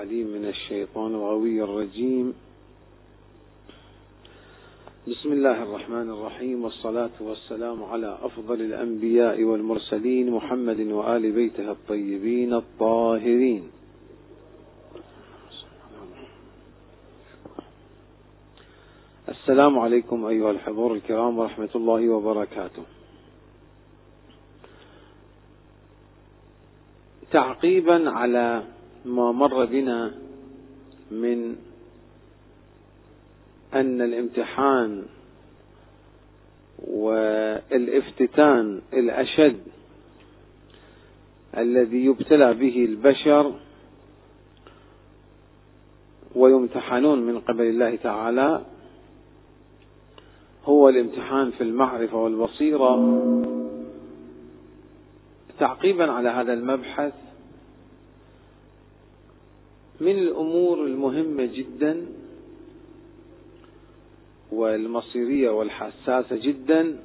العليم من الشيطان الغوي الرجيم. بسم الله الرحمن الرحيم والصلاة والسلام على أفضل الأنبياء والمرسلين محمد وآل بيته الطيبين الطاهرين. السلام عليكم أيها الحضور الكرام ورحمة الله وبركاته. تعقيبا على ما مر بنا من أن الامتحان والافتتان الأشد الذي يبتلى به البشر ويمتحنون من قبل الله تعالى هو الامتحان في المعرفة والبصيرة. تعقيبا على هذا المبحث من الأمور المهمة جدا والمصيرية والحساسة جدا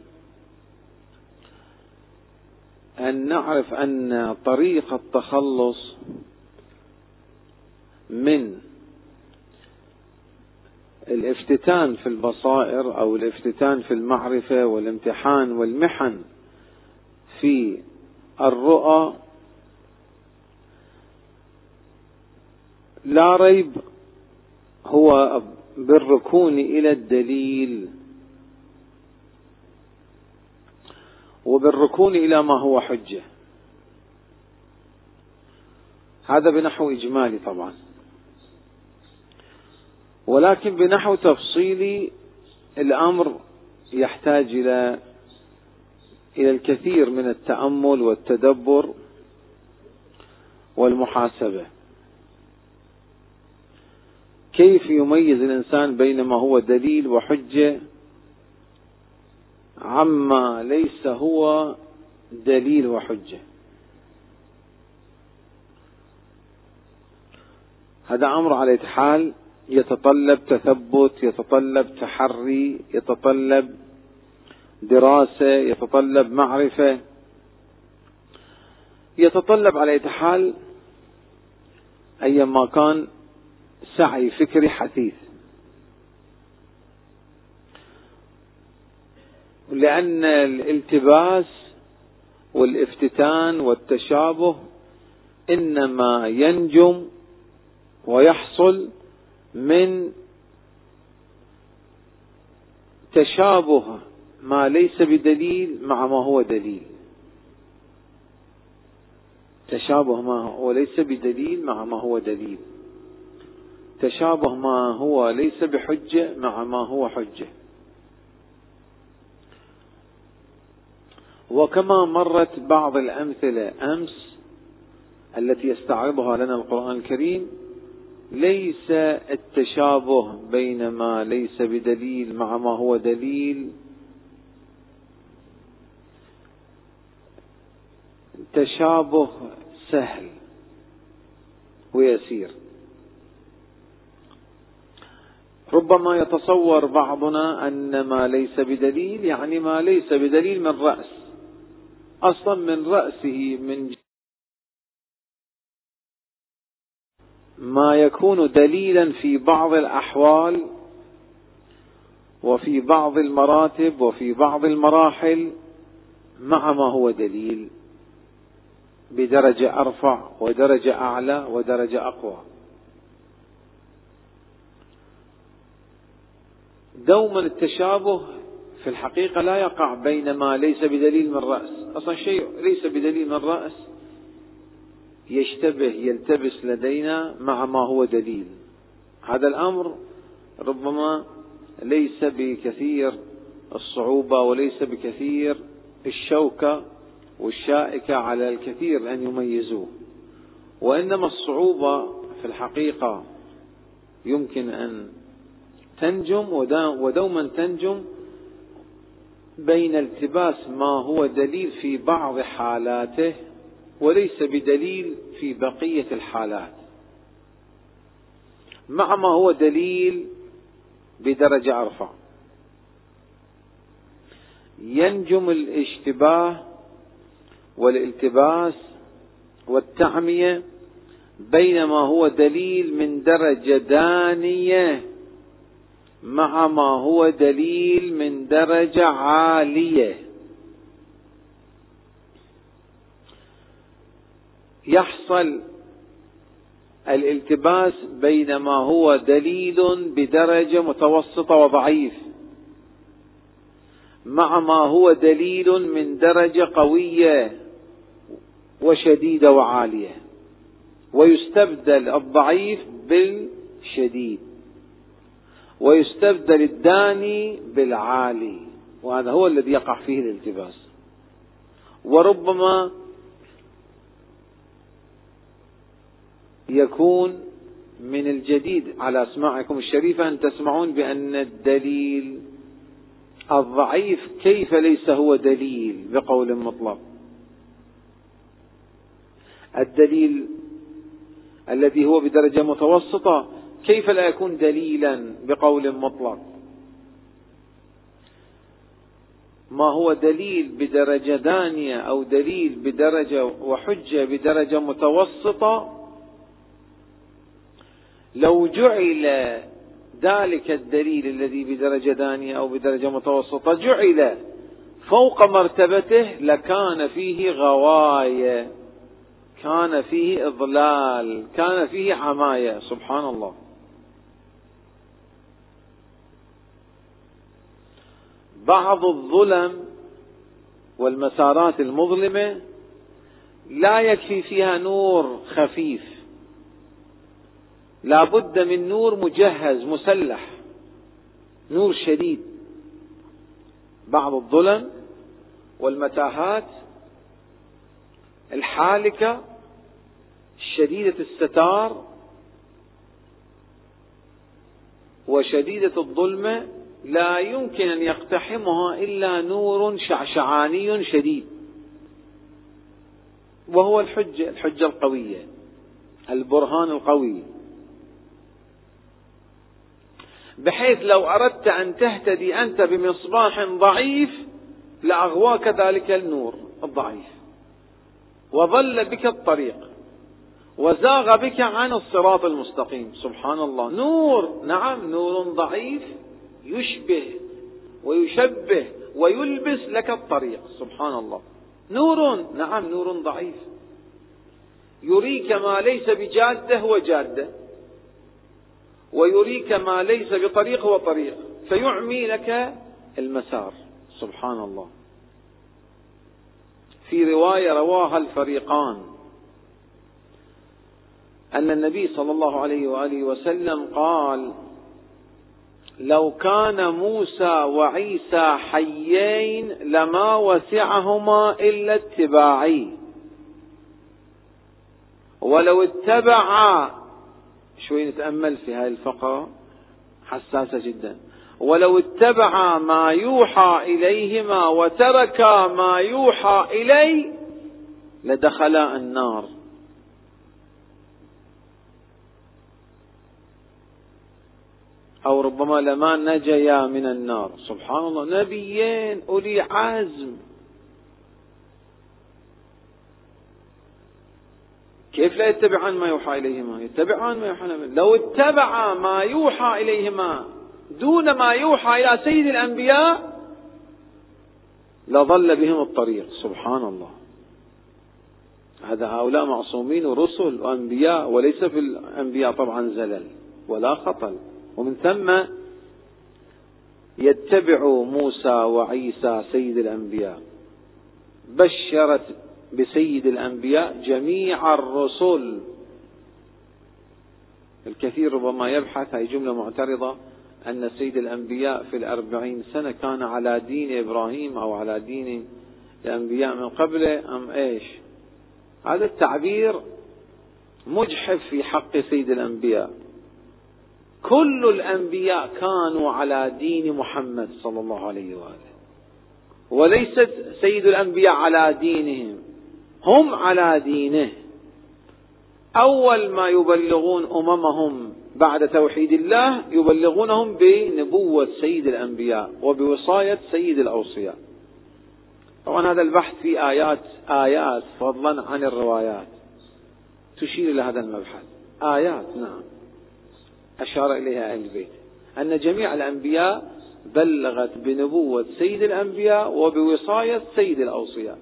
أن نعرف أن طريق التخلص من الافتتان في البصائر أو الافتتان في المعرفة والامتحان والمحن في الرؤى لا ريب هو بالركون إلى الدليل. وبالركون إلى ما هو حجة. هذا بنحو إجمالي طبعا. ولكن بنحو تفصيلي الأمر يحتاج إلى إلى الكثير من التأمل والتدبر والمحاسبة. كيف يميز الإنسان بين ما هو دليل وحجة عما ليس هو دليل وحجة؟ هذا أمر على حال يتطلب تثبت يتطلب تحري يتطلب دراسة يتطلب معرفة. يتطلب على حال أيما كان سعي فكري حثيث. لأن الالتباس والافتتان والتشابه إنما ينجم ويحصل من تشابه ما ليس بدليل مع ما هو دليل. تشابه ما هو ليس بدليل مع ما هو دليل. تشابه ما هو ليس بحجة مع ما هو حجة. وكما مرت بعض الأمثلة أمس التي يستعرضها لنا القرآن الكريم ليس التشابه بين ما ليس بدليل مع ما هو دليل. تشابه سهل ويسير. ربما يتصور بعضنا أن ما ليس بدليل يعني ما ليس بدليل من رأس. أصلا من رأسه من ما يكون دليلا في بعض الأحوال وفي بعض المراتب وفي بعض المراحل مع ما هو دليل بدرجة أرفع ودرجة أعلى ودرجة أقوى. دوما التشابه في الحقيقة لا يقع بين ما ليس بدليل من رأس. أصلا شيء ليس بدليل من رأس يشتبه يلتبس لدينا مع ما هو دليل. هذا الأمر ربما ليس بكثير الصعوبة وليس بكثير الشوكة والشائكة على الكثير أن يميزوه. وإنما الصعوبة في الحقيقة يمكن أن تنجم ودوما تنجم بين التباس ما هو دليل في بعض حالاته وليس بدليل في بقية الحالات. مع ما هو دليل بدرجة أرفع. ينجم الاشتباه والالتباس والتعمية بينما هو دليل من درجة دانية مع ما هو دليل من درجة عالية. يحصل الالتباس بين ما هو دليل بدرجة متوسطة وضعيف مع ما هو دليل من درجة قوية وشديدة وعالية ويستبدل الضعيف بالشديد. ويستبدل الداني بالعالي وهذا هو الذي يقع فيه الالتباس. وربما يكون من الجديد على أسماعكم الشريفة أن تسمعون بأن الدليل الضعيف كيف ليس هو دليل بقول مطلق. الدليل الذي هو بدرجة متوسطة كيف لا يكون دليلا بقول مطلق؟ ما هو دليل بدرجة دانية أو دليل بدرجة وحجة بدرجة متوسطة؟ لو جعل ذلك الدليل الذي بدرجة دانية أو بدرجة متوسطة جعل فوق مرتبته لكان فيه غواية كان فيه إضلال كان فيه عماية سبحان الله. بعض الظلم والمسارات المظلمة لا يكفي فيها نور خفيف. لا بد من نور مجهز مسلح نور شديد. بعض الظلم والمتاهات الحالكة شديدة الستار وشديدة الظلمة لا يمكن أن يقتحمها إلا نور شعشعاني شديد. وهو الحجة الحجة القوية البرهان القوي. بحيث لو أردت أن تهتدي أنت بمصباح ضعيف لأغواك ذلك النور الضعيف. وظل بك الطريق وزاغ بك عن الصراط المستقيم. سبحان الله. نور نعم نور ضعيف. يشبه ويشبه ويلبس لك الطريق. سبحان الله. نور نعم نور ضعيف. يريك ما ليس بجادة وجادة ويريك ما ليس بطريق وطريق فيعمي لك المسار. سبحان الله. في رواية رواها الفريقان أن النبي صلى الله عليه وآله وسلم قال لو كان موسى وعيسى حيين لما وسعهما إلا اتباعي. ولو اتبعا شوي نتأمل في هذه الفقرة حساسة جدا. ولو اتبع ما يوحى إليهما وتركا ما يوحى إليه لدخلا النار. أو ربما لما نجيا من النار. سبحان الله. نبيين أولي عزم. كيف لا يتبعان ما يوحى إليهما؟ يتبعان ما يوحى إليهما. لو اتبعا ما يوحى إليهما دون ما يوحى إلى سيد الأنبياء لضل بهم الطريق. سبحان الله. هذا هؤلاء معصومين ورسل وأنبياء وليس في الأنبياء طبعا زلل ولا خطل ومن ثم يتبع موسى وعيسى سيد الأنبياء. بشرت بسيد الأنبياء جميع الرسل. الكثير ربما يبحث هذه جملة معترضة أن سيد الأنبياء في الأربعين سنة كان على دين إبراهيم أو على دين الأنبياء من قبله أم إيش؟ هذا التعبير مجحف في حق سيد الأنبياء. كل الأنبياء كانوا على دين محمد صلى الله عليه وآله. وليست سيد الأنبياء على دينهم هم على دينه. أول ما يبلغون أممهم بعد توحيد الله يبلغونهم بنبوة سيد الأنبياء وبوصاية سيد الأوصياء. طبعا هذا البحث في آيات آيات فضلا عن الروايات. تشير إلى هذا المبحث. آيات نعم. أشار إليها أهل البيت. أن جميع الأنبياء بلغت بنبوة سيد الأنبياء وبوصاية سيد الأوصياء.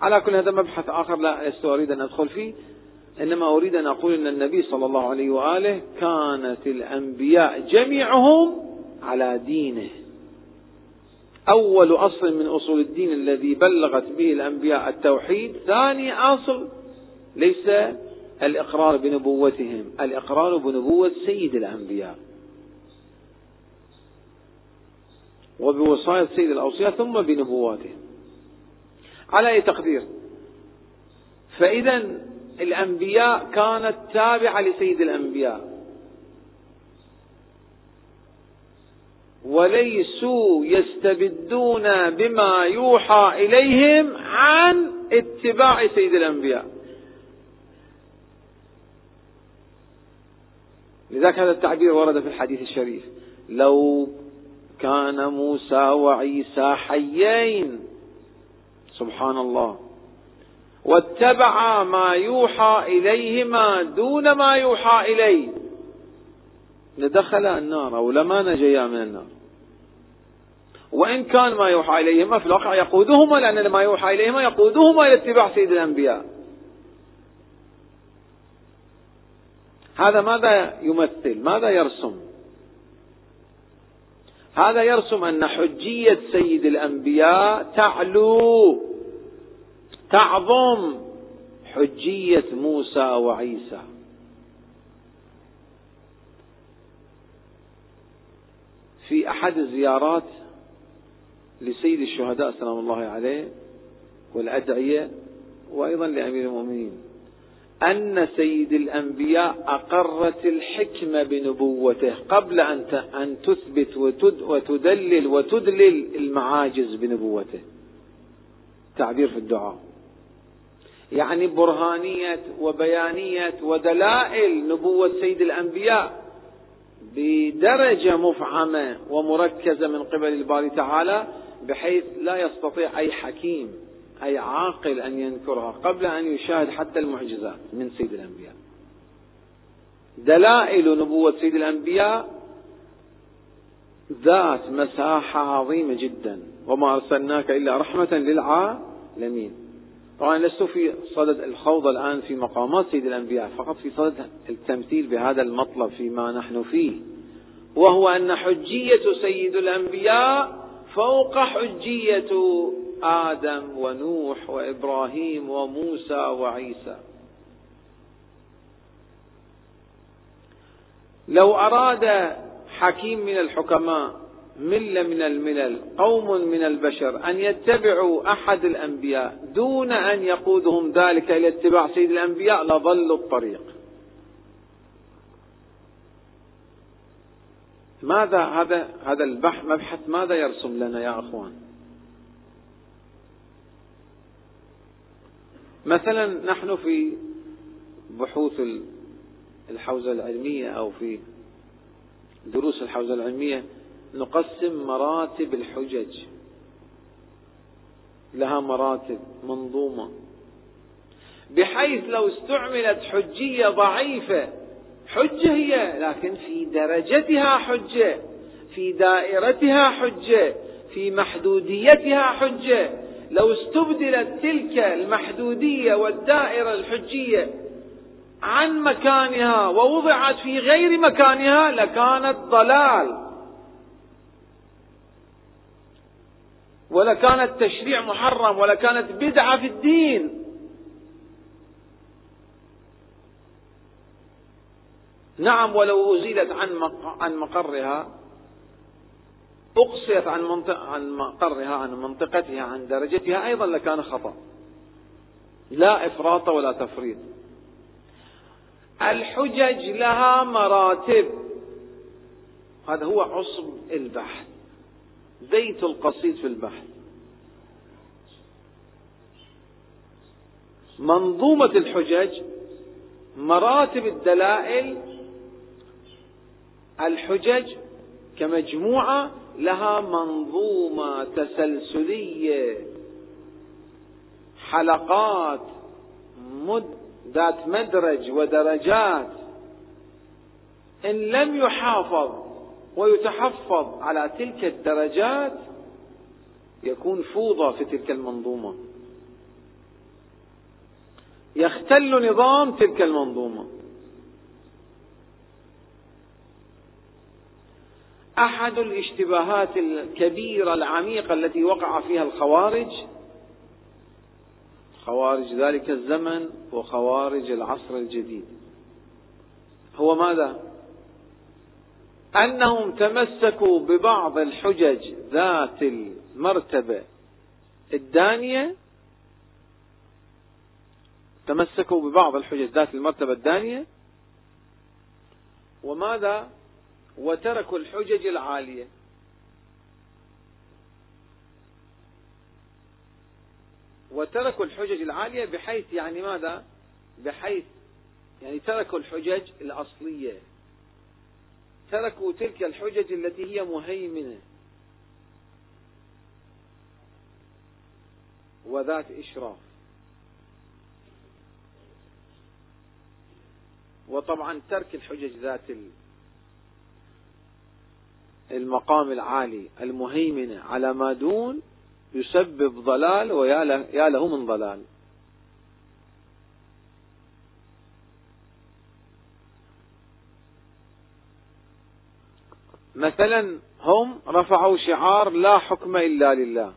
على كل هذا مبحث آخر لا لست أريد أن أدخل فيه. إنما أريد أن أقول أن النبي صلى الله عليه وآله كانت الأنبياء جميعهم على دينه. أول أصل من أصول الدين الذي بلغت به الأنبياء التوحيد ثاني أصل ليس الإقرار بنبوتهم الإقرار بنبوة سيد الأنبياء. وبوصاية سيد الأوصياء ثم بنبواتهم. على أي تقدير؟ فإذا الأنبياء كانت تابعة لسيد الأنبياء. وليسوا يستبدون بما يوحى إليهم عن اتباع سيد الأنبياء. لذلك هذا التعبير ورد في الحديث الشريف. لو كان موسى وعيسى حيين سبحان الله واتبع ما يوحى إليهما دون ما يوحى إليه. لدخل النار أو لما نجيا من النار. وإن كان ما يوحى إليهما في الواقع يقودهما لأن ما يوحى إليهما يقودهما إلى اتباع سيد الأنبياء. هذا ماذا يمثل؟ ماذا يرسم؟ هذا يرسم أن حجية سيد الأنبياء تعلو تعظم حجية موسى وعيسى. في أحد الزيارات لسيد الشهداء سلام الله عليه والأدعية وأيضا لأمير المؤمنين. أن سيد الأنبياء أقرت الحكمة بنبوته قبل أن أن تثبت وتدلل وتدلل المعاجز بنبوته. تعبير في الدعاء. يعني برهانية وبيانية ودلائل نبوة سيد الأنبياء بدرجة مفعمة ومركزة من قبل الباري تعالى بحيث لا يستطيع أي حكيم أي عاقل أن ينكرها قبل أن يشاهد حتى المعجزات من سيد الأنبياء. دلائل نبوة سيد الأنبياء ذات مساحة عظيمة جدا وما أرسلناك إلا رحمة للعالمين. طبعا لست في صدد الخوض الآن في مقامات سيد الأنبياء فقط في صدد التمثيل بهذا المطلب فيما نحن فيه وهو أن حجية سيد الأنبياء فوق حجية آدم ونوح وإبراهيم وموسى وعيسى. لو أراد حكيم من الحكماء ملة من الملل قوم من البشر أن يتبعوا أحد الأنبياء دون أن يقودهم ذلك إلى اتباع سيد الأنبياء لضلوا الطريق. ماذا هذا هذا البحث مبحث ماذا يرسم لنا يا أخوان؟ مثلا نحن في بحوث الحوزة العلمية أو في دروس الحوزة العلمية نقسم مراتب الحجج. لها مراتب منظومة. بحيث لو استعملت حجية ضعيفة حجة هي لكن في درجتها حجة في دائرتها حجة في محدوديتها حجة لو استبدلت تلك المحدودية والدائرة الحجية عن مكانها ووضعت في غير مكانها لكانت ضلال. ولا كانت تشريع محرم ولا كانت بدعة في الدين. نعم ولو أزيلت عن مقرها أقصيت عن منطق عن مقرها عن منطقتها عن درجتها أيضا لكان خطأ. لا إفراط ولا تفريط. الحجج لها مراتب. هذا هو عصب البحث. زيت القصيد في البحث. منظومة الحجج مراتب الدلائل الحجج كمجموعة لها منظومة تسلسلية حلقات مد ذات مدرج ودرجات. إن لم يحافظ ويتحفظ على تلك الدرجات يكون فوضى في تلك المنظومة. يختل نظام تلك المنظومة. أحد الاشتباهات الكبيرة العميقة التي وقع فيها الخوارج؟ خوارج ذلك الزمن وخوارج العصر الجديد. هو ماذا؟ أنهم تمسكوا ببعض الحجج ذات المرتبة الدانية. تمسكوا ببعض الحجج ذات المرتبة الدانية. وماذا؟ وتركوا الحجج العالية. وتركوا الحجج العالية بحيث يعني ماذا؟ بحيث يعني تركوا الحجج الأصلية. تركوا تلك الحجج التي هي مهيمنة. وذات إشراف. وطبعا ترك الحجج ذات المقام العالي المهيمنة على ما دون يسبب ضلال ويا له من ضلال. مثلا هم رفعوا شعار لا حكم إلا لله.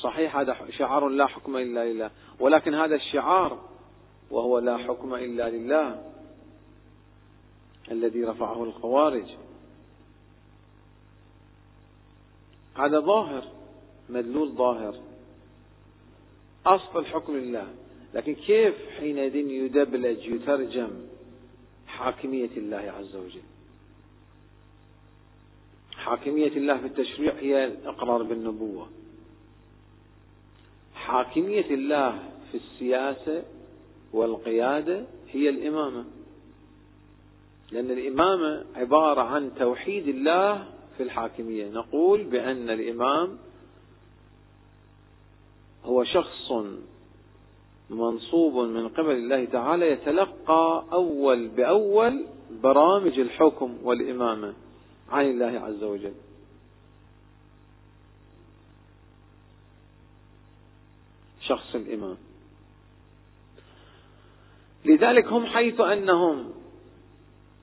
صحيح هذا شعار لا حكم إلا لله ولكن هذا الشعار وهو لا حكم إلا لله الذي رفعه الخوارج. هذا ظاهر مدلول ظاهر. أصل الحكم لله لكن كيف حينئذ يدبلج يترجم حاكمية الله عز وجل؟ حاكمية الله في التشريع هي الإقرار بالنبوة. حاكمية الله في السياسة والقيادة هي الإمامة. لأن الإمامة عبارة عن توحيد الله في الحاكمية. نقول بأن الإمام هو شخص منصوب من قبل الله تعالى يتلقى أول بأول برامج الحكم والإمامة عن الله عز وجل. شخص الإمام. لذلك هم حيث أنهم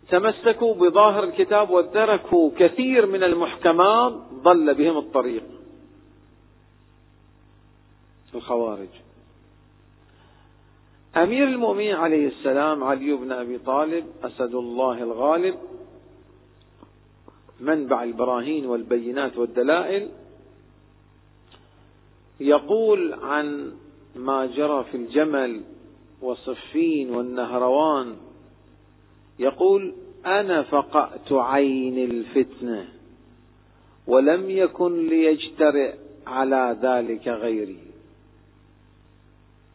تمسكوا بظاهر الكتاب وتركوا كثير من المحكمات ضل بهم الطريق. الخوارج. أمير المؤمنين عليه السلام علي بن أبي طالب أسد الله الغالب منبع البراهين والبينات والدلائل يقول عن ما جرى في الجمل وصفين والنهروان يقول أنا فقأت عين الفتنة ولم يكن ليجترئ على ذلك غيري.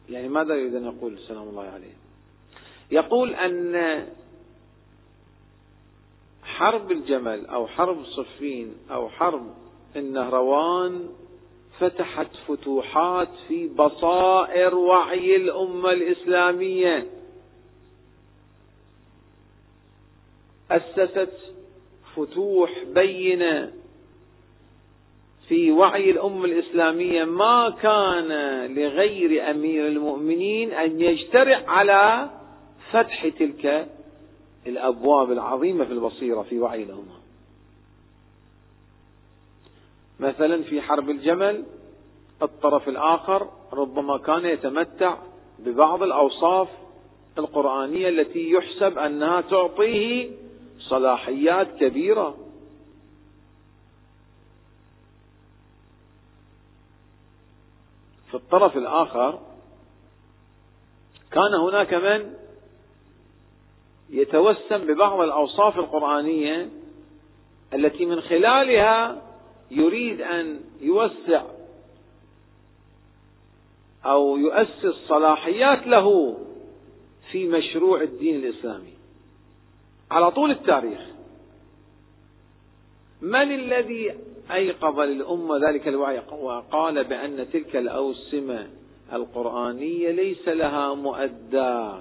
يعني ماذا يريد أن يقول سلام الله عليه؟ يقول أن حرب الجمل أو حرب صفين أو حرب النهروان فتحت فتوحات في بصائر وعي الأمة الإسلامية. أسست فتوح بينة في وعي الأمة الإسلامية. ما كان لغير أمير المؤمنين أن يجترئ على فتح تلك الأبواب العظيمة في البصيرة في وعي الأمة. مثلا في حرب الجمل الطرف الآخر ربما كان يتمتع ببعض الأوصاف القرآنية التي يحسب أنها تعطيه صلاحيات كبيرة. في الطرف الآخر كان هناك من يتوسم ببعض الأوصاف القرآنية التي من خلالها يريد أن يوسع أو يؤسس صلاحيات له في مشروع الدين الإسلامي. على طول التاريخ. من الذي أيقظ للأمة ذلك الوعي؟ وقال بأن تلك الأوسمة القرآنية ليس لها مؤدى.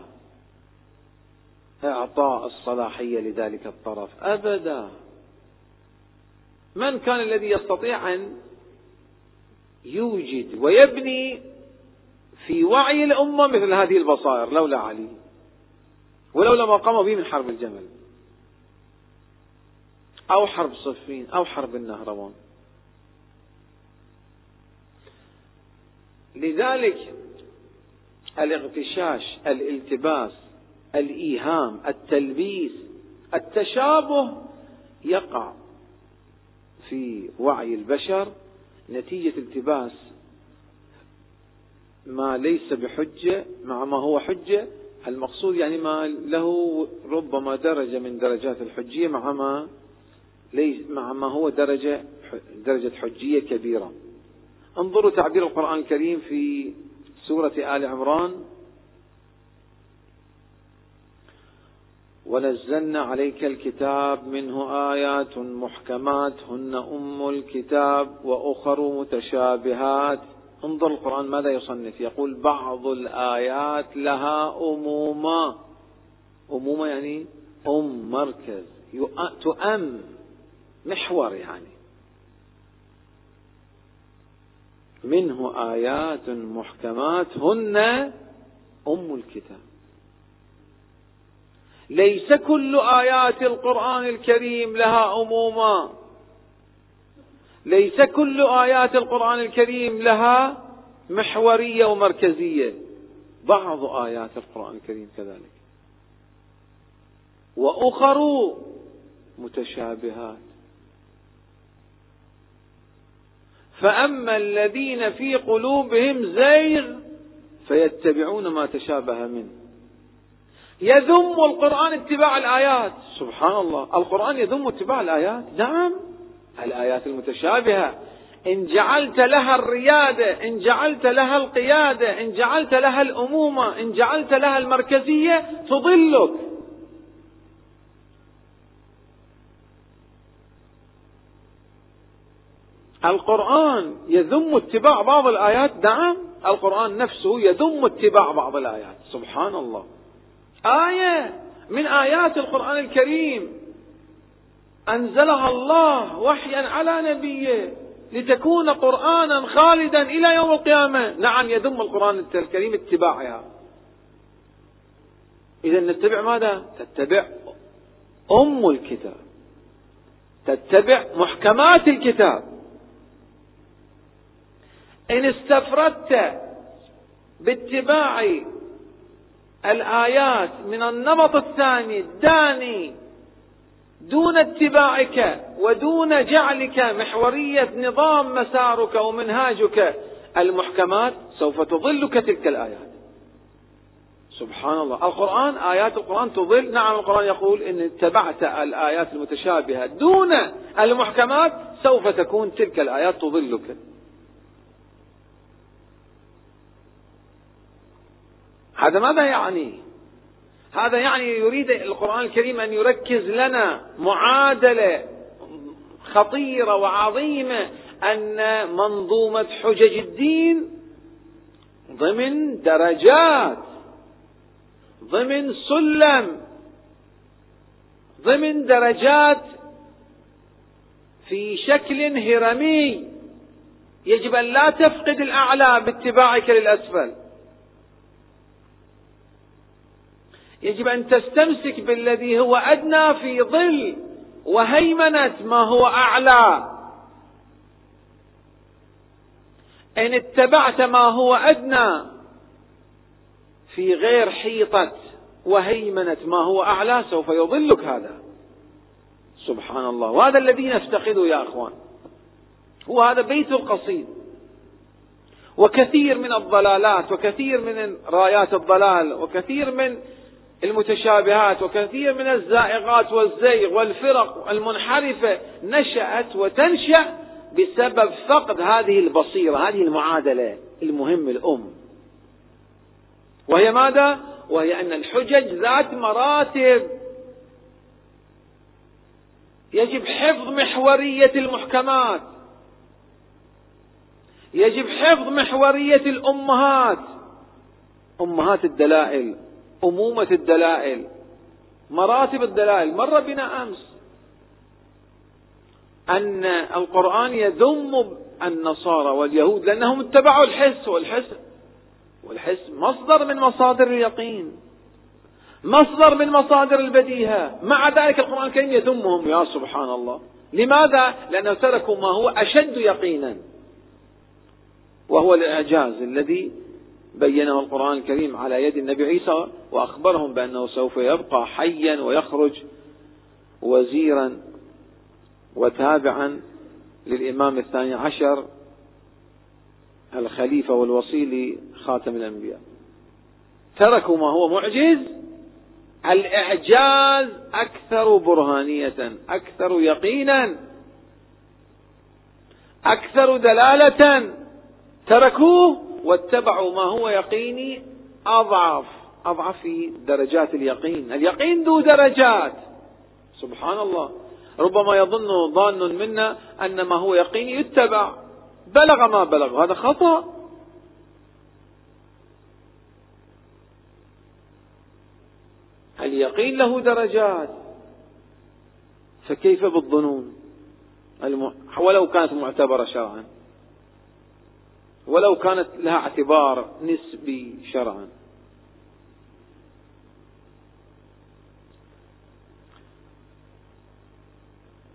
إعطاء الصلاحية لذلك الطرف. أبدا. من كان الذي يستطيع أن يوجد ويبني في وعي الأمة مثل هذه البصائر؟ لولا علي. ولولا ما قاموا به من حرب الجمل. أو حرب صفين أو حرب النهروان. لذلك الاغتشاش الالتباس الإيهام التلبيس التشابه يقع في وعي البشر نتيجة التباس ما ليس بحجة مع ما هو حجة. المقصود يعني ما له ربما درجة من درجات الحجية مع ما ليس مع ما هو درجة درجة حجية كبيرة. انظروا تعبير القرآن الكريم في سورة آل عمران. ونزلنا عليك الكتاب منه آيات محكمات هن أم الكتاب وأخر متشابهات. انظر القرآن ماذا يصنف؟ يقول بعض الآيات لها أمومة. أمومة يعني أم مركز. تؤم. محور يعني. منه آيات محكمات هن أم الكتاب. ليس كل آيات القرآن الكريم لها أمومة. ليس كل آيات القرآن الكريم لها محورية ومركزية. بعض آيات القرآن الكريم كذلك. وأخر متشابهات. فأما الذين في قلوبهم زيغ فيتبعون ما تشابه منه. يذم القرآن اتباع الآيات. سبحان الله. القرآن يذم اتباع الآيات؟ نعم. الآيات المتشابهة. إن جعلت لها الريادة إن جعلت لها القيادة إن جعلت لها الأمومة إن جعلت لها المركزية تضلك. القرآن يذم اتباع بعض الآيات. نعم القرآن نفسه يذم اتباع بعض الآيات. سبحان الله. آية من آيات القرآن الكريم. أنزلها الله وحيا على نبيه لتكون قرآنا خالدا إلى يوم القيامة. نعم يذم القرآن الكريم اتباعها. إذا نتبع ماذا؟ تتبع أم الكتاب. تتبع محكمات الكتاب. إن استفردت باتباع الآيات من النمط الثاني الداني دون اتباعك ودون جعلك محورية نظام مسارك ومنهاجك المحكمات سوف تضلك تلك الآيات. سبحان الله. القرآن آيات القرآن تضل نعم القرآن يقول إن اتبعت الآيات المتشابهة دون المحكمات سوف تكون تلك الآيات تضلك هذا ماذا يعني؟ هذا يعني يريد القرآن الكريم أن يركز لنا معادلة خطيرة وعظيمة أن منظومة حجج الدين ضمن درجات ضمن سلم ضمن درجات في شكل هرمي. يجب أن لا تفقد الأعلى باتباعك للأسفل. يجب أن تستمسك بالذي هو أدنى في ظل وهيمنة ما هو أعلى. إن اتبعت ما هو أدنى في غير حيطة وهيمنة ما هو أعلى سوف يضلك هذا. سبحان الله. وهذا الذي نفتقده يا أخوان. هو هذا بيت القصيد. وكثير من الضلالات وكثير من رايات الضلال وكثير من المتشابهات وكثير من الزائغات والزيغ والفرق المنحرفة نشأت وتنشأ بسبب فقد هذه البصيرة هذه المعادلة المهم الأم. وهي ماذا؟ وهي أن الحجج ذات مراتب. يجب حفظ محورية المحكمات. يجب حفظ محورية الأمهات. أمهات الدلائل. أمومة الدلائل مراتب الدلائل. مر بنا أمس أن القرآن يذم النصارى واليهود لأنهم اتبعوا الحس والحس والحس. مصدر من مصادر اليقين مصدر من مصادر البديهة. مع ذلك القرآن الكريم يذمهم. يا سبحان الله. لماذا؟ لأنه تركوا ما هو أشد يقينا وهو الإعجاز الذي بينه القرآن الكريم على يد النبي عيسى وأخبرهم بأنه سوف يبقى حيا ويخرج وزيرا وتابعا للإمام الثاني عشر الخليفة والوصي لخاتم الأنبياء. تركوا ما هو معجز؟ الإعجاز أكثر برهانية أكثر يقينا أكثر دلالة. تركوه؟ واتبعوا ما هو يقيني أضعف أضعف في درجات اليقين. اليقين ذو درجات. سبحان الله. ربما يظن ظان منا أن ما هو يقيني يتبع. بلغ ما بلغ. هذا خطأ. اليقين له درجات. فكيف بالظنون؟ ولو كانت معتبرة شرعا ولو كانت لها اعتبار نسبي شرعا.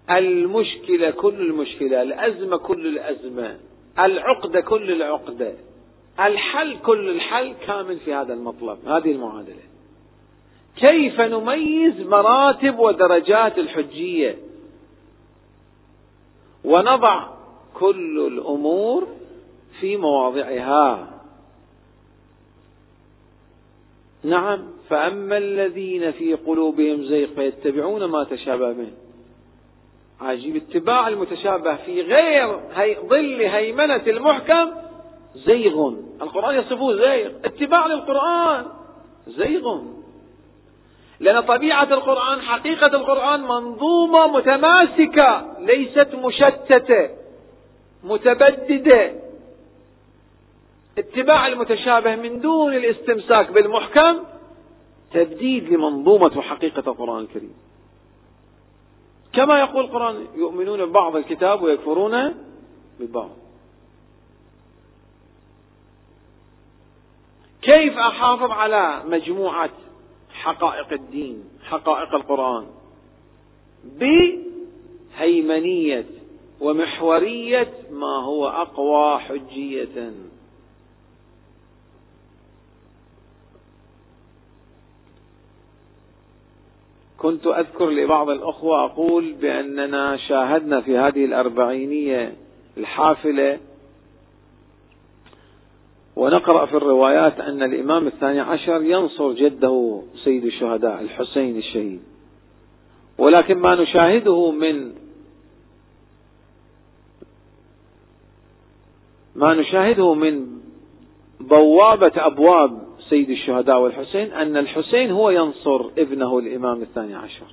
المشكلة كل المشكلة الأزمة كل الأزمة العقدة كل العقدة الحل كل الحل كامل في هذا المطلب هذه المعادلة. كيف نميز مراتب ودرجات الحجية؟ ونضع كل الأمور في مواضعها. نعم فأما الذين في قلوبهم زيغ فيتبعون ما تشابه منه. عجيب اتباع المتشابه في غير هي ظل هيمنة المحكم زيغ. القرآن يصفه زيغ اتباع للقرآن زيغ. لأن طبيعة القرآن حقيقة القرآن منظومة متماسكة ليست مشتتة متبددة. اتباع المتشابه من دون الاستمساك بالمحكم تبديد لمنظومة وحقيقة القرآن الكريم. كما يقول القرآن يؤمنون ببعض الكتاب ويكفرون ببعض كيف أحافظ على مجموعة حقائق الدين حقائق القرآن؟ بهيمنية ومحورية ما هو أقوى حجية. كنت أذكر لبعض الأخوة أقول بأننا شاهدنا في هذه الأربعينية الحافلة ونقرأ في الروايات أن الإمام الثاني عشر ينصر جده سيد الشهداء الحسين الشهيد. ولكن ما نشاهده من ما نشاهده من بوابة أبواب سيد الشهداء والحسين أن الحسين هو ينصر ابنه الإمام الثاني عشر.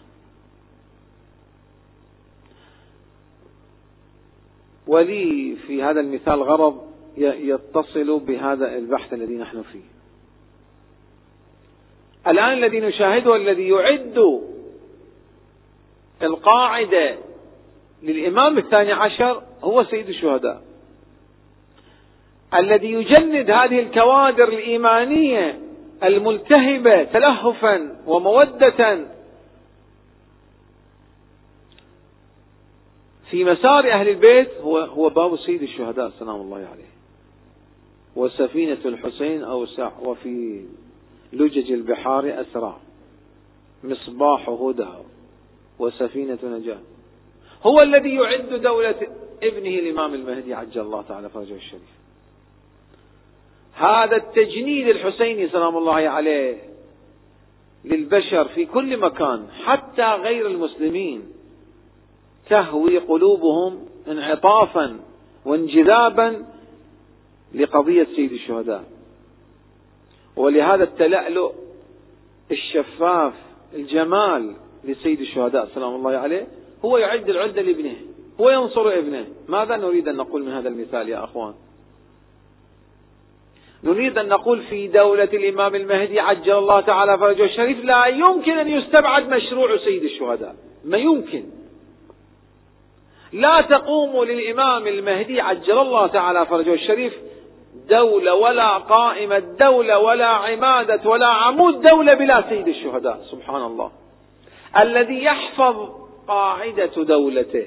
ولي في هذا المثال غرض يتصل بهذا البحث الذي نحن فيه. الآن الذي نشاهده الذي يعد القاعدة للإمام الثاني عشر هو سيد الشهداء. الذي يجند هذه الكوادر الإيمانية الملتهبة تلهفا ومودة في مسار أهل البيت هو هو باب سيد الشهداء سلام الله عليه. وسفينة الحسين أوسع وفي لجج البحار أسرع. مصباح هدى وسفينة نجاة. هو الذي يعد دولة ابنه الإمام المهدي عجل الله تعالى فرجه الشريف. هذا التجنيد الحسيني سلام الله عليه للبشر في كل مكان حتى غير المسلمين. تهوي قلوبهم انعطافا وانجذابا لقضية سيد الشهداء. ولهذا التلألؤ الشفاف الجمال لسيد الشهداء سلام الله عليه هو يعد العدة لابنه هو ينصر ابنه. ماذا نريد أن نقول من هذا المثال يا أخوان؟ نريد أن نقول في دولة الإمام المهدي عجل الله تعالى فرجه الشريف لا يمكن أن يستبعد مشروع سيد الشهداء. ما يمكن. لا تقوم للإمام المهدي عجل الله تعالى فرجه الشريف دولة ولا قائمة دولة ولا عمادة ولا عمود دولة بلا سيد الشهداء. سبحان الله. الذي يحفظ قاعدة دولته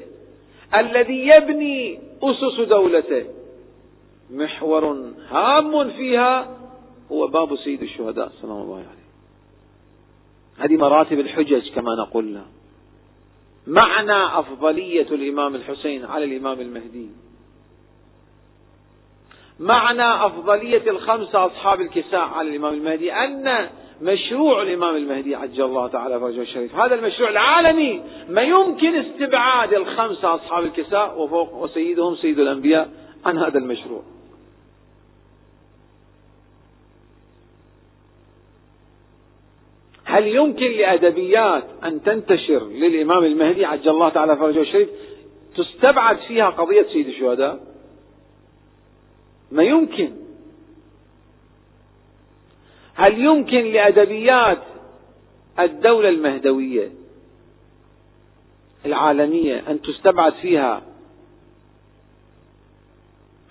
الذي يبني أسس دولته محور هام فيها هو باب سيد الشهداء سلام الله عليه هذه مراتب الحجج كما نقول لها معنى أفضلية الإمام الحسين على الإمام المهدي. معنى أفضلية الخمسة أصحاب الكساء على الإمام المهدي أن مشروع الإمام المهدي عجل الله تعالى فرجه الشريف. هذا المشروع العالمي. ما يمكن استبعاد الخمسة أصحاب الكساء وفوق وسيدهم سيد الأنبياء عن هذا المشروع. هل يمكن لأدبيات أن تنتشر للإمام المهدي عجل الله تعالى فرجه الشريف تستبعد فيها قضية سيد الشهداء؟ ما يمكن. هل يمكن لأدبيات الدولة المهدوية العالمية أن تستبعد فيها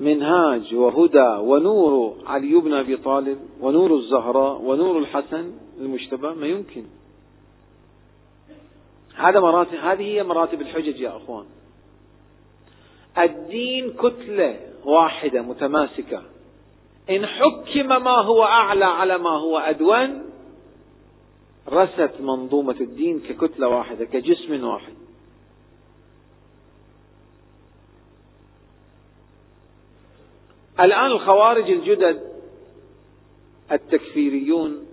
منهاج وهدى ونور علي بن أبي طالب ونور الزهراء ونور الحسن المجتبى ما يمكن. هذا مراتب هذه هي مراتب الحجج يا أخوان. الدين كتلة واحدة متماسكة. إن حكم ما هو أعلى على ما هو أدون رست منظومة الدين ككتلة واحدة كجسم واحد. الآن الخوارج الجدد التكفيريون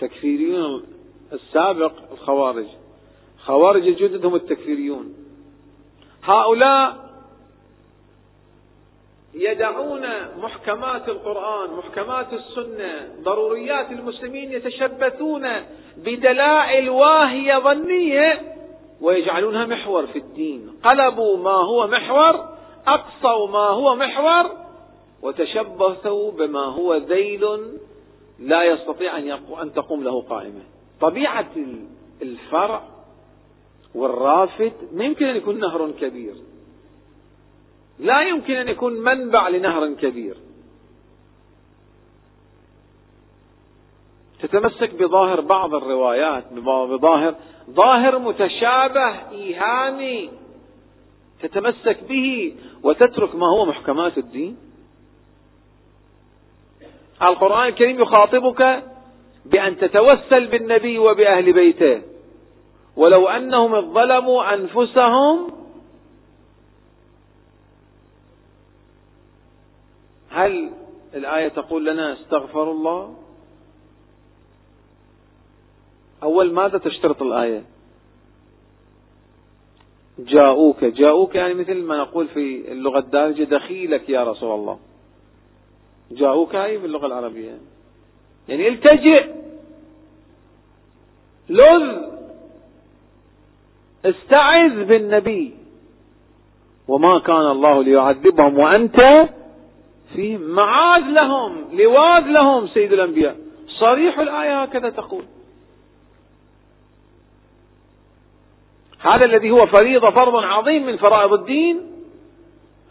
تكفيريون السابق الخوارج. خوارج الجدد هم التكفيريون. هؤلاء يدعون محكمات القرآن محكمات السنة ضروريات المسلمين يتشبثون بدلائل واهية ظنية ويجعلونها محور في الدين. قلبوا ما هو محور أقصوا ما هو محور وتشبثوا بما هو ذيل لا يستطيع أن تقوم له قائمة. طبيعة الفرع والرافد ما يمكن أن يكون نهر كبير. لا يمكن أن يكون منبع لنهر كبير. تتمسك بظاهر بعض الروايات بظاهر ظاهر متشابه إيهامي تتمسك به وتترك ما هو محكمات الدين. القرآن الكريم يخاطبك بأن تتوسل بالنبي وبأهل بيته. ولو أنهم ظلموا أنفسهم هل الآية تقول لنا استغفر الله؟ أول ماذا تشترط الآية؟ جاءوك جاءوك يعني مثل ما نقول في اللغة الدارجة دخيلك يا رسول الله. جاءوك هاي باللغة العربية. يعني التجئ لذ. استعذ بالنبي. وما كان الله ليعذبهم وأنت فيهم. معاذ لهم. لواذ لهم سيد الأنبياء. صريح الآية هكذا تقول. هذا الذي هو فريضة فرض عظيم من فرائض الدين.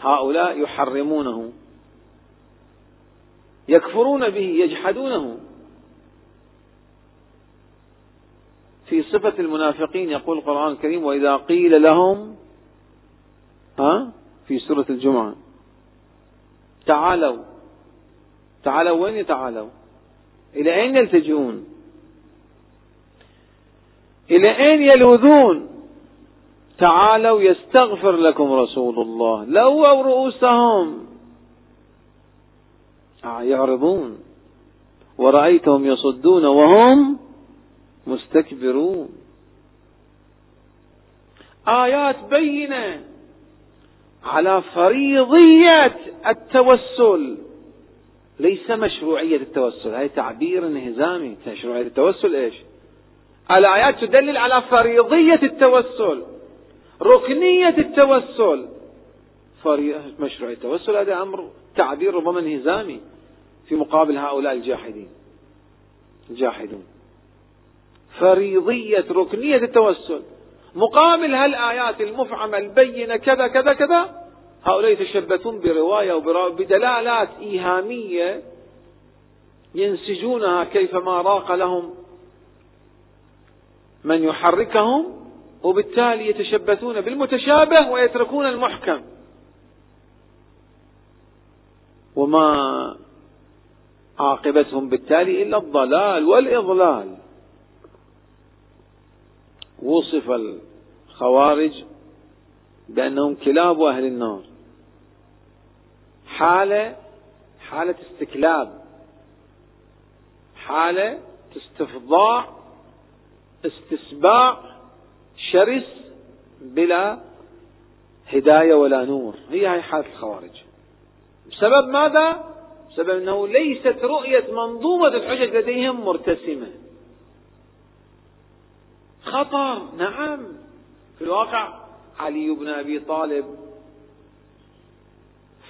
هؤلاء يحرمونه. يكفرون به يجحدونه. في صفة المنافقين يقول القرآن الكريم وإذا قيل لهم ها؟ في سورة الجمعة. تعالوا. تعالوا وين يتعالوا إلى أين يلتجئون؟ إلى أين يلوذون؟ تعالوا يستغفر لكم رسول الله. لووا رؤوسهم. يعرضون. ورأيتهم يصدون وهم مستكبرون. آيات بينة على فريضية التوسل. ليس مشروعية التوسل هذا تعبير انهزامي مشروعية التوسل إيش؟ الآيات تدلل على فريضية التوسل ركنية التوسل. مشروعية التوسل هذا أمر تعبير ربما انهزامي في مقابل هؤلاء الجاحدين. الجاحدون. فريضية ركنية التوسل. مقابل هالآيات المفعمة البينة كذا كذا كذا هؤلاء يتشبثون برواية وبدلالات إيهامية ينسجونها كيفما راق لهم من يحركهم وبالتالي يتشبثون بالمتشابه ويتركون المحكم. وما عاقبتهم بالتالي إلا الضلال والإضلال. وصف الخوارج بأنهم كلاب أهل النار. حالة حالة استكلاب. حالة استفضاع استسباع شرس بلا هداية ولا نور. هي هاي حالة الخوارج. بسبب ماذا؟ بسبب أنه ليست رؤية منظومة الحجج لديهم مرتسمة. خطر نعم. في الواقع علي بن أبي طالب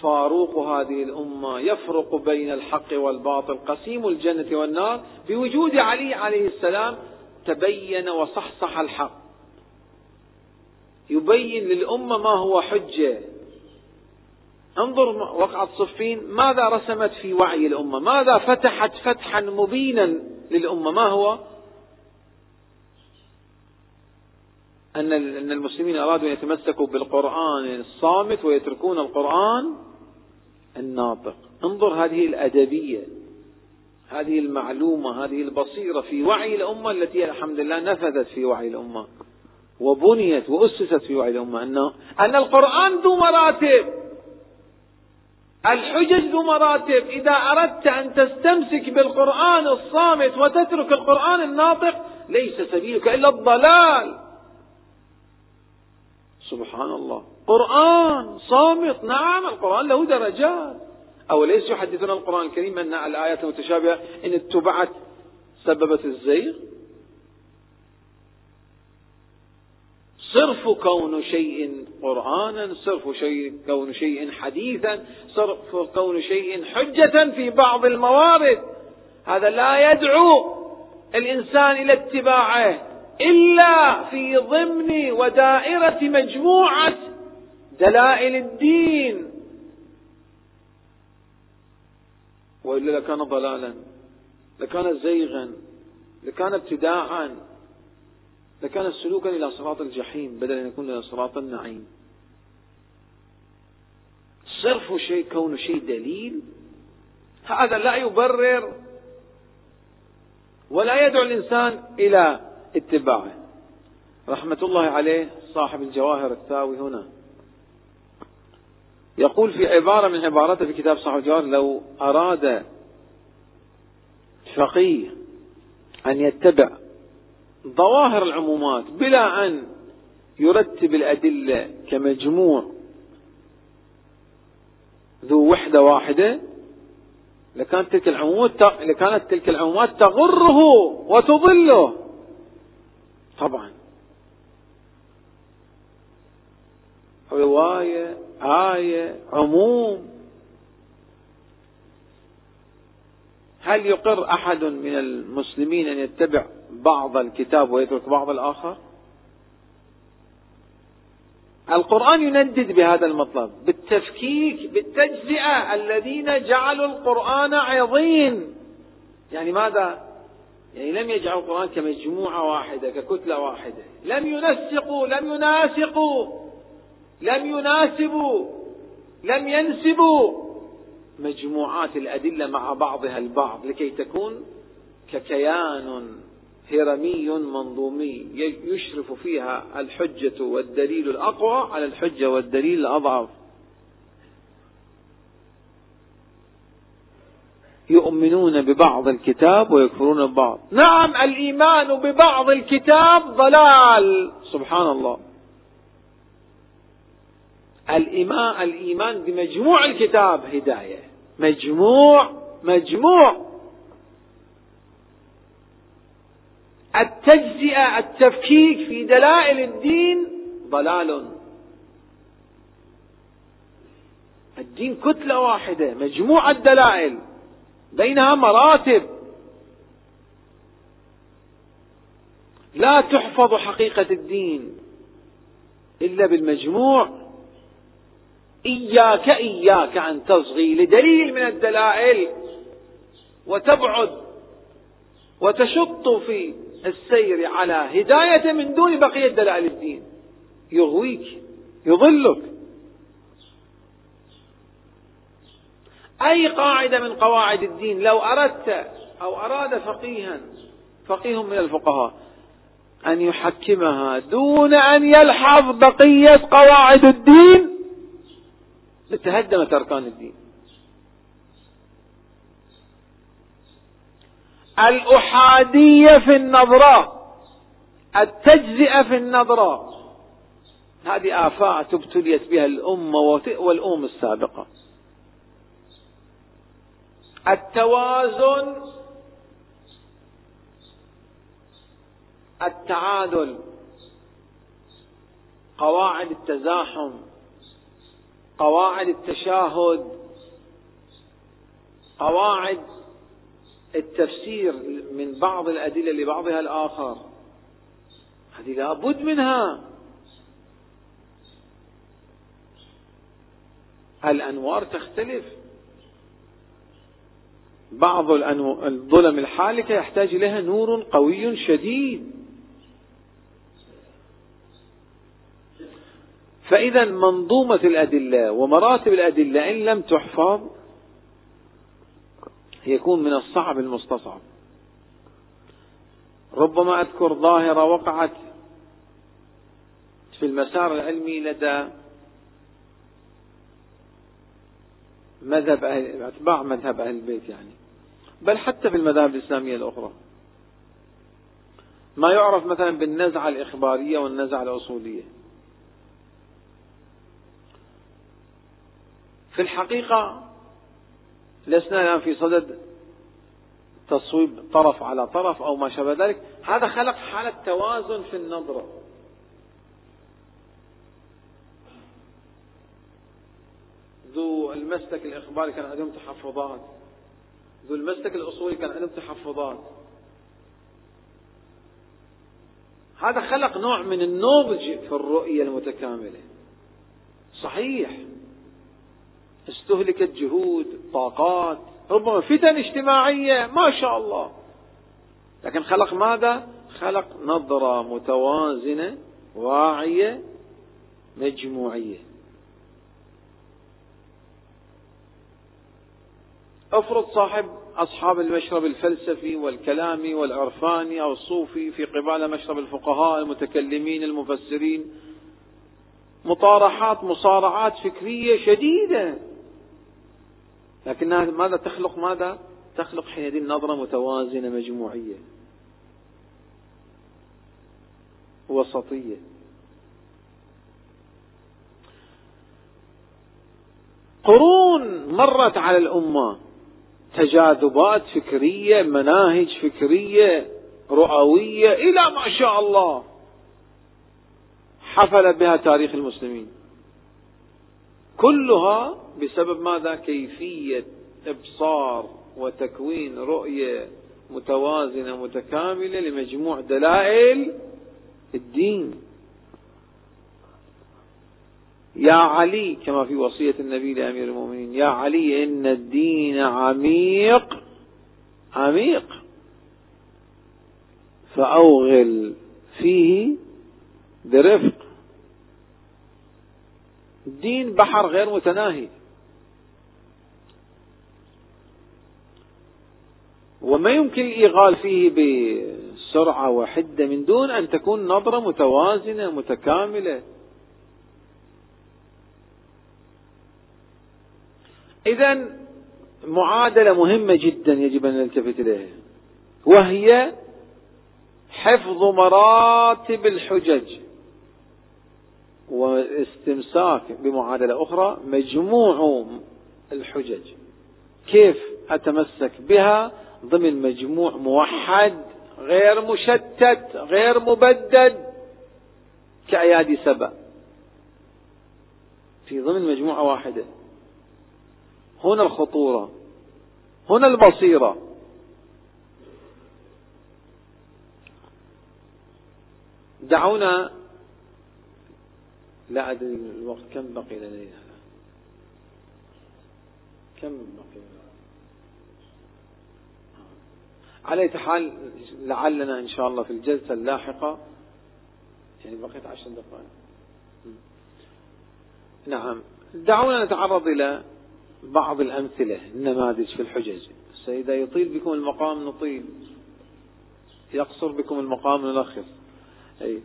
فاروق هذه الأمة يفرق بين الحق والباطل قسيم الجنة والنار. بوجود علي عليه السلام تبين وصحصح الحق. يبين للأمة ما هو حجة. انظر وقعة صفين ماذا رسمت في وعي الأمة؟ ماذا فتحت فتحا مبينا للأمة؟ ما هو؟ أن أن المسلمين أرادوا أن يتمسكوا بالقرآن الصامت ويتركون القرآن الناطق. انظر هذه الأدبية هذه المعلومة هذه البصيرة في وعي الأمة التي الحمد لله نفذت في وعي الأمة وبنيت وأسست في وعي الأمة أنه أن القرآن ذو مراتب. الحجج ذو مراتب إذا أردت أن تستمسك بالقرآن الصامت وتترك القرآن الناطق ليس سبيلك إلا الضلال. سبحان الله. قرآن صامت. نعم القرآن له درجات. أوليس يحدثنا القرآن الكريم أن الآيات المتشابهة إن اتبعت سببت الزيغ؟ صرف كون شيء قرآنا صرف شيء كون شيء حديثا صرف كون شيء حجة في بعض الموارد. هذا لا يدعو الإنسان إلى اتباعه إلا في ضمن ودائرة مجموعة دلائل الدين. وإلا لكان ضلالا لكان زيغا لكان ابتداعا. لكان سلوكا إلى صراط الجحيم بدل أن يكون إلى صراط النعيم. صرف شيء كون شيء دليل هذا لا يبرر ولا يدعو الإنسان إلى اتباعه. رحمة الله عليه صاحب الجواهر الثاوي هنا. يقول في عبارة من عباراته في كتاب صاحب الجواهر لو أراد فقيه أن يتبع ظواهر العمومات بلا أن يرتب الأدلة كمجموع ذو وحدة واحدة لكانت تلك العمومات لكانت تلك العمومات تغره وتضله. طبعا. رواية آية عموم. هل يقر أحد من المسلمين أن يتبع بعض الكتاب ويترك بعض الآخر؟ القرآن يندد بهذا المطلب بالتفكيك بالتجزئة الذين جعلوا القرآن عظيم. يعني ماذا؟ يعني لم يجعلوا القرآن كمجموعة واحدة ككتلة واحدة. لم ينسقوا لم يناسقوا لم يناسبوا لم ينسبوا. مجموعات الأدلة مع بعضها البعض لكي تكون ككيان. هرمي منظومي يشرف فيها الحجة والدليل الأقوى على الحجة والدليل الأضعف. يؤمنون ببعض الكتاب ويكفرون ببعض. نعم الإيمان ببعض الكتاب ضلال. سبحان الله. الإيمان, الإيمان بمجموع الكتاب هداية. مجموع مجموع. التجزئة التفكيك في دلائل الدين ضلال. الدين كتلة واحدة مجموعة دلائل بينها مراتب. لا تحفظ حقيقة الدين إلا بالمجموع. إياك إياك أن تصغي لدليل من الدلائل وتبعد وتشط في السير على هداية من دون بقية دلائل الدين. يغويك يضلك. أي قاعدة من قواعد الدين؟ لو أردت أو أراد فقيها فقيه من الفقهاء أن يحكمها دون أن يلحظ بقية قواعد الدين. لتهدمت أركان الدين. الأحادية في النظرة التجزئة في النظرة. هذه آفات ابتليت بها الأمة والأمم السابقة. التوازن التعادل قواعد التزاحم قواعد التشاهد قواعد التفسير من بعض الأدلة لبعضها الآخر. هذه لابد منها. الأنوار تختلف. بعض الظلم الحالكة يحتاج إليها نور قوي شديد. فإذا منظومة الأدلة ومراتب الأدلة إن لم تحفظ يكون من الصعب المستصعب. ربما أذكر ظاهرة وقعت في المسار العلمي لدى مذهب أهل أتباع مذهب أهل البيت يعني بل حتى في المذاهب الإسلامية الأخرى. ما يعرف مثلا بالنزعة الإخبارية والنزعة الأصولية. في الحقيقة لسنا الآن في صدد تصويب طرف على طرف أو ما شابه ذلك. هذا خلق حالة توازن في النظرة. ذو المسلك الإخباري كان عندهم تحفظات. ذو المسلك الأصولي كان عندهم تحفظات. هذا خلق نوع من النضج في الرؤية المتكاملة. صحيح. استهلكت جهود طاقات. ربما فتن اجتماعية ما شاء الله. لكن خلق ماذا؟ خلق نظرة متوازنة واعية مجموعية. افرض صاحب أصحاب المشرب الفلسفي والكلامي والعرفاني أو الصوفي في قبال مشرب الفقهاء المتكلمين المفسرين. مطارحات مصارعات فكرية شديدة. لكنها ماذا تخلق ماذا؟ تخلق حينئذ نظرة متوازنة مجموعية. وسطية. قرون مرت على الأمة. تجاذبات فكرية مناهج فكرية رؤوية إلى ما شاء الله. حفل بها تاريخ المسلمين. كلها بسبب ماذا؟ كيفية إبصار وتكوين رؤية متوازنة متكاملة لمجموع دلائل الدين. يا علي كما في وصية النبي لأمير المؤمنين يا علي إن الدين عميق عميق. فأوغل فيه برفق. الدين بحر غير متناهي وما يمكن الإيغال فيه بسرعة وحدة من دون أن تكون نظرة متوازنة متكاملة إذا معادلة مهمة جدا يجب أن نلتفت إليها وهي حفظ مراتب الحجج. واستمساك بمعادلة أخرى مجموع الحجج. كيف أتمسك بها؟ ضمن مجموع موحد غير مشتت غير مبدد كأيادي سبأ في ضمن مجموعة واحدة. هنا الخطورة. هنا البصيرة. دعونا لا أدري الوقت كم بقي لدينا كم بقي؟ على حال لعلنا إن شاء الله في الجلسة اللاحقة يعني بقيت عشر دقائق. نعم. دعونا نتعرض إلى بعض الأمثلة النماذج في الحجج. إذا يطيل بكم المقام نطيل. يقصر بكم المقام نلخص. أي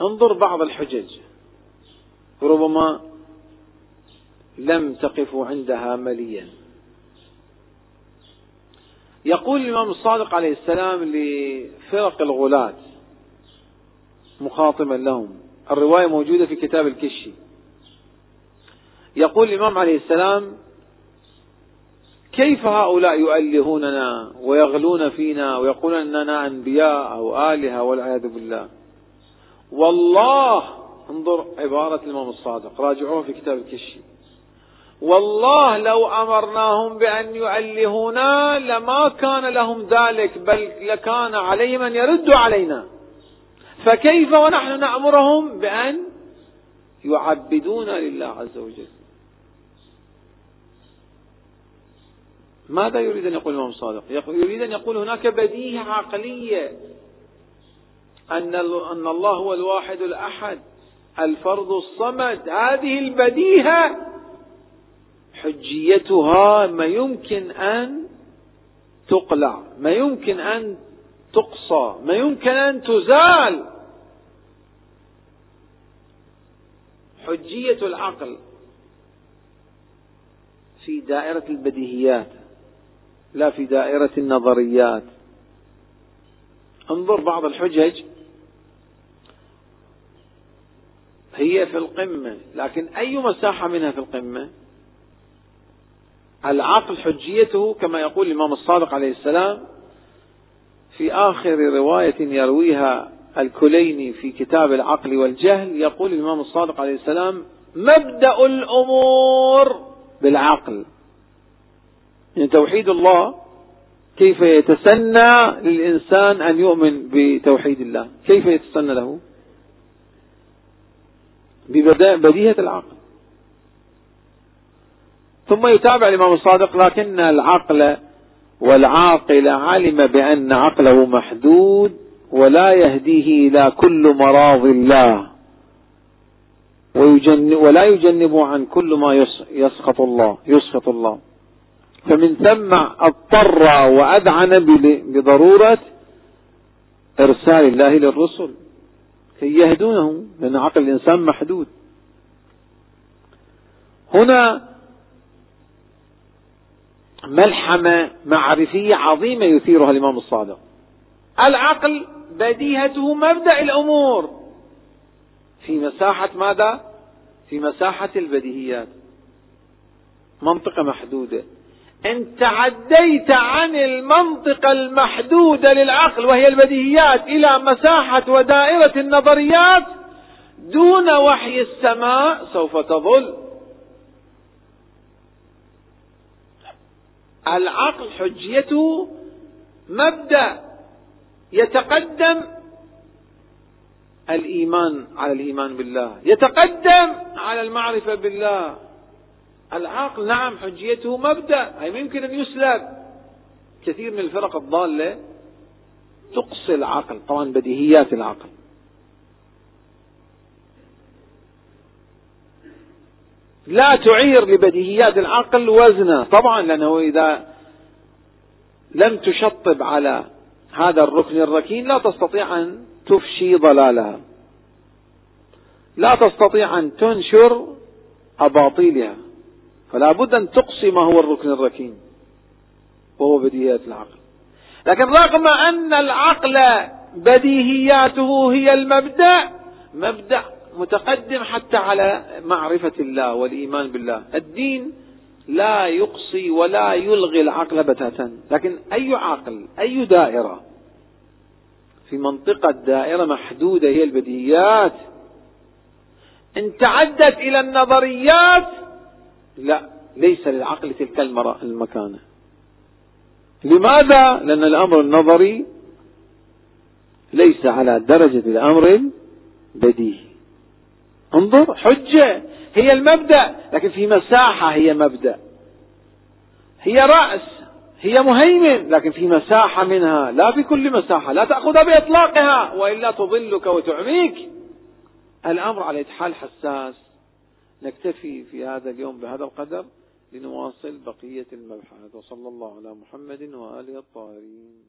انظر بعض الحجج. ربما لم تقفوا عندها مليا. يقول الإمام الصادق عليه السلام لفرق الغلاة مخاطبا لهم. الرواية موجودة في كتاب الكشي. يقول الإمام عليه السلام كيف هؤلاء يؤلهوننا ويغلون فينا ويقولون أننا أنبياء أو آلهة والعياذ بالله؟ والله انظر عبارة الإمام الصادق راجعوها في كتاب الكشي والله لو أمرناهم بأن يؤلهونا لما كان لهم ذلك بل لكان عليهم أن يردوا علينا. فكيف ونحن نأمرهم بأن يعبدون لله عز وجل؟ ماذا يريد أن يقول الإمام الصادق؟ يريد أن يقول هناك بديهة عقلية. أن أن الله هو الواحد الأحد الفرد الصمد. هذه البديهة حجيتها ما يمكن أن تقلع ما يمكن أن تقصى ما يمكن أن تزال. حجية العقل في دائرة البديهيات لا في دائرة النظريات. انظر بعض الحجج هي في القمة. لكن أي مساحة منها في القمة؟ العقل حجيته كما يقول الإمام الصادق عليه السلام في آخر رواية يرويها الكليني في كتاب العقل والجهل يقول الإمام الصادق عليه السلام مبدأ الأمور بالعقل. يعني توحيد الله كيف يتسنى للإنسان أن يؤمن بتوحيد الله؟ كيف يتسنى له؟ ببديهة العقل. ثم يتابع الإمام الصادق لكن العقل والعاقل علم بأن عقله محدود ولا يهديه إلى كل مراض الله. ولا يجنب عن كل ما يسخط الله يسخط الله. فمن ثم اضطر وأذعن بضرورة إرسال الله للرسل. كي يهدونه لأن عقل الإنسان محدود. هنا ملحمة معرفية عظيمة يثيرها الإمام الصادق. العقل بديهته مبدأ الأمور. في مساحة ماذا؟ في مساحة البديهيات. منطقة محدودة. إن تعديت عن المنطقة المحدودة للعقل وهي البديهيات إلى مساحة ودائرة النظريات دون وحي السماء سوف تظل. العقل حجيته مبدأ يتقدم الإيمان على الإيمان بالله يتقدم على المعرفة بالله. العقل نعم حجيته مبدأ. أي يمكن أن يسلب. كثير من الفرق الضالة تقصي العقل طبعا بديهيات العقل. لا تعير لبديهيات العقل وزنا طبعا لأنه إذا لم تشطب على هذا الركن الركين لا تستطيع أن تفشي ضلالها. لا تستطيع أن تنشر أباطيلها. فلا بد أن تقصي ما هو الركن الركين وهو بديهيات العقل. لكن رغم أن العقل بديهياته هي المبدأ مبدأ متقدم حتى على معرفة الله والإيمان بالله. الدين لا يقصي ولا يلغي العقل بتاتا. لكن أي عقل أي دائرة في منطقة دائرة محدودة هي البديهيات إن تعدت إلى النظريات لا ليس للعقل تلك المكانة. لماذا؟ لأن الأمر النظري ليس على درجة الأمر البديهي. انظر حجة هي المبدأ لكن في مساحة هي مبدأ. هي رأس هي مهيمن لكن في مساحة منها لا في كل مساحة لا تأخذها بإطلاقها وإلا تضلك وتعميك. الأمر على حال حساس. نكتفي في هذا اليوم بهذا القدر لنواصل بقية المبحث. وصلى الله على محمد وآله الطاهرين.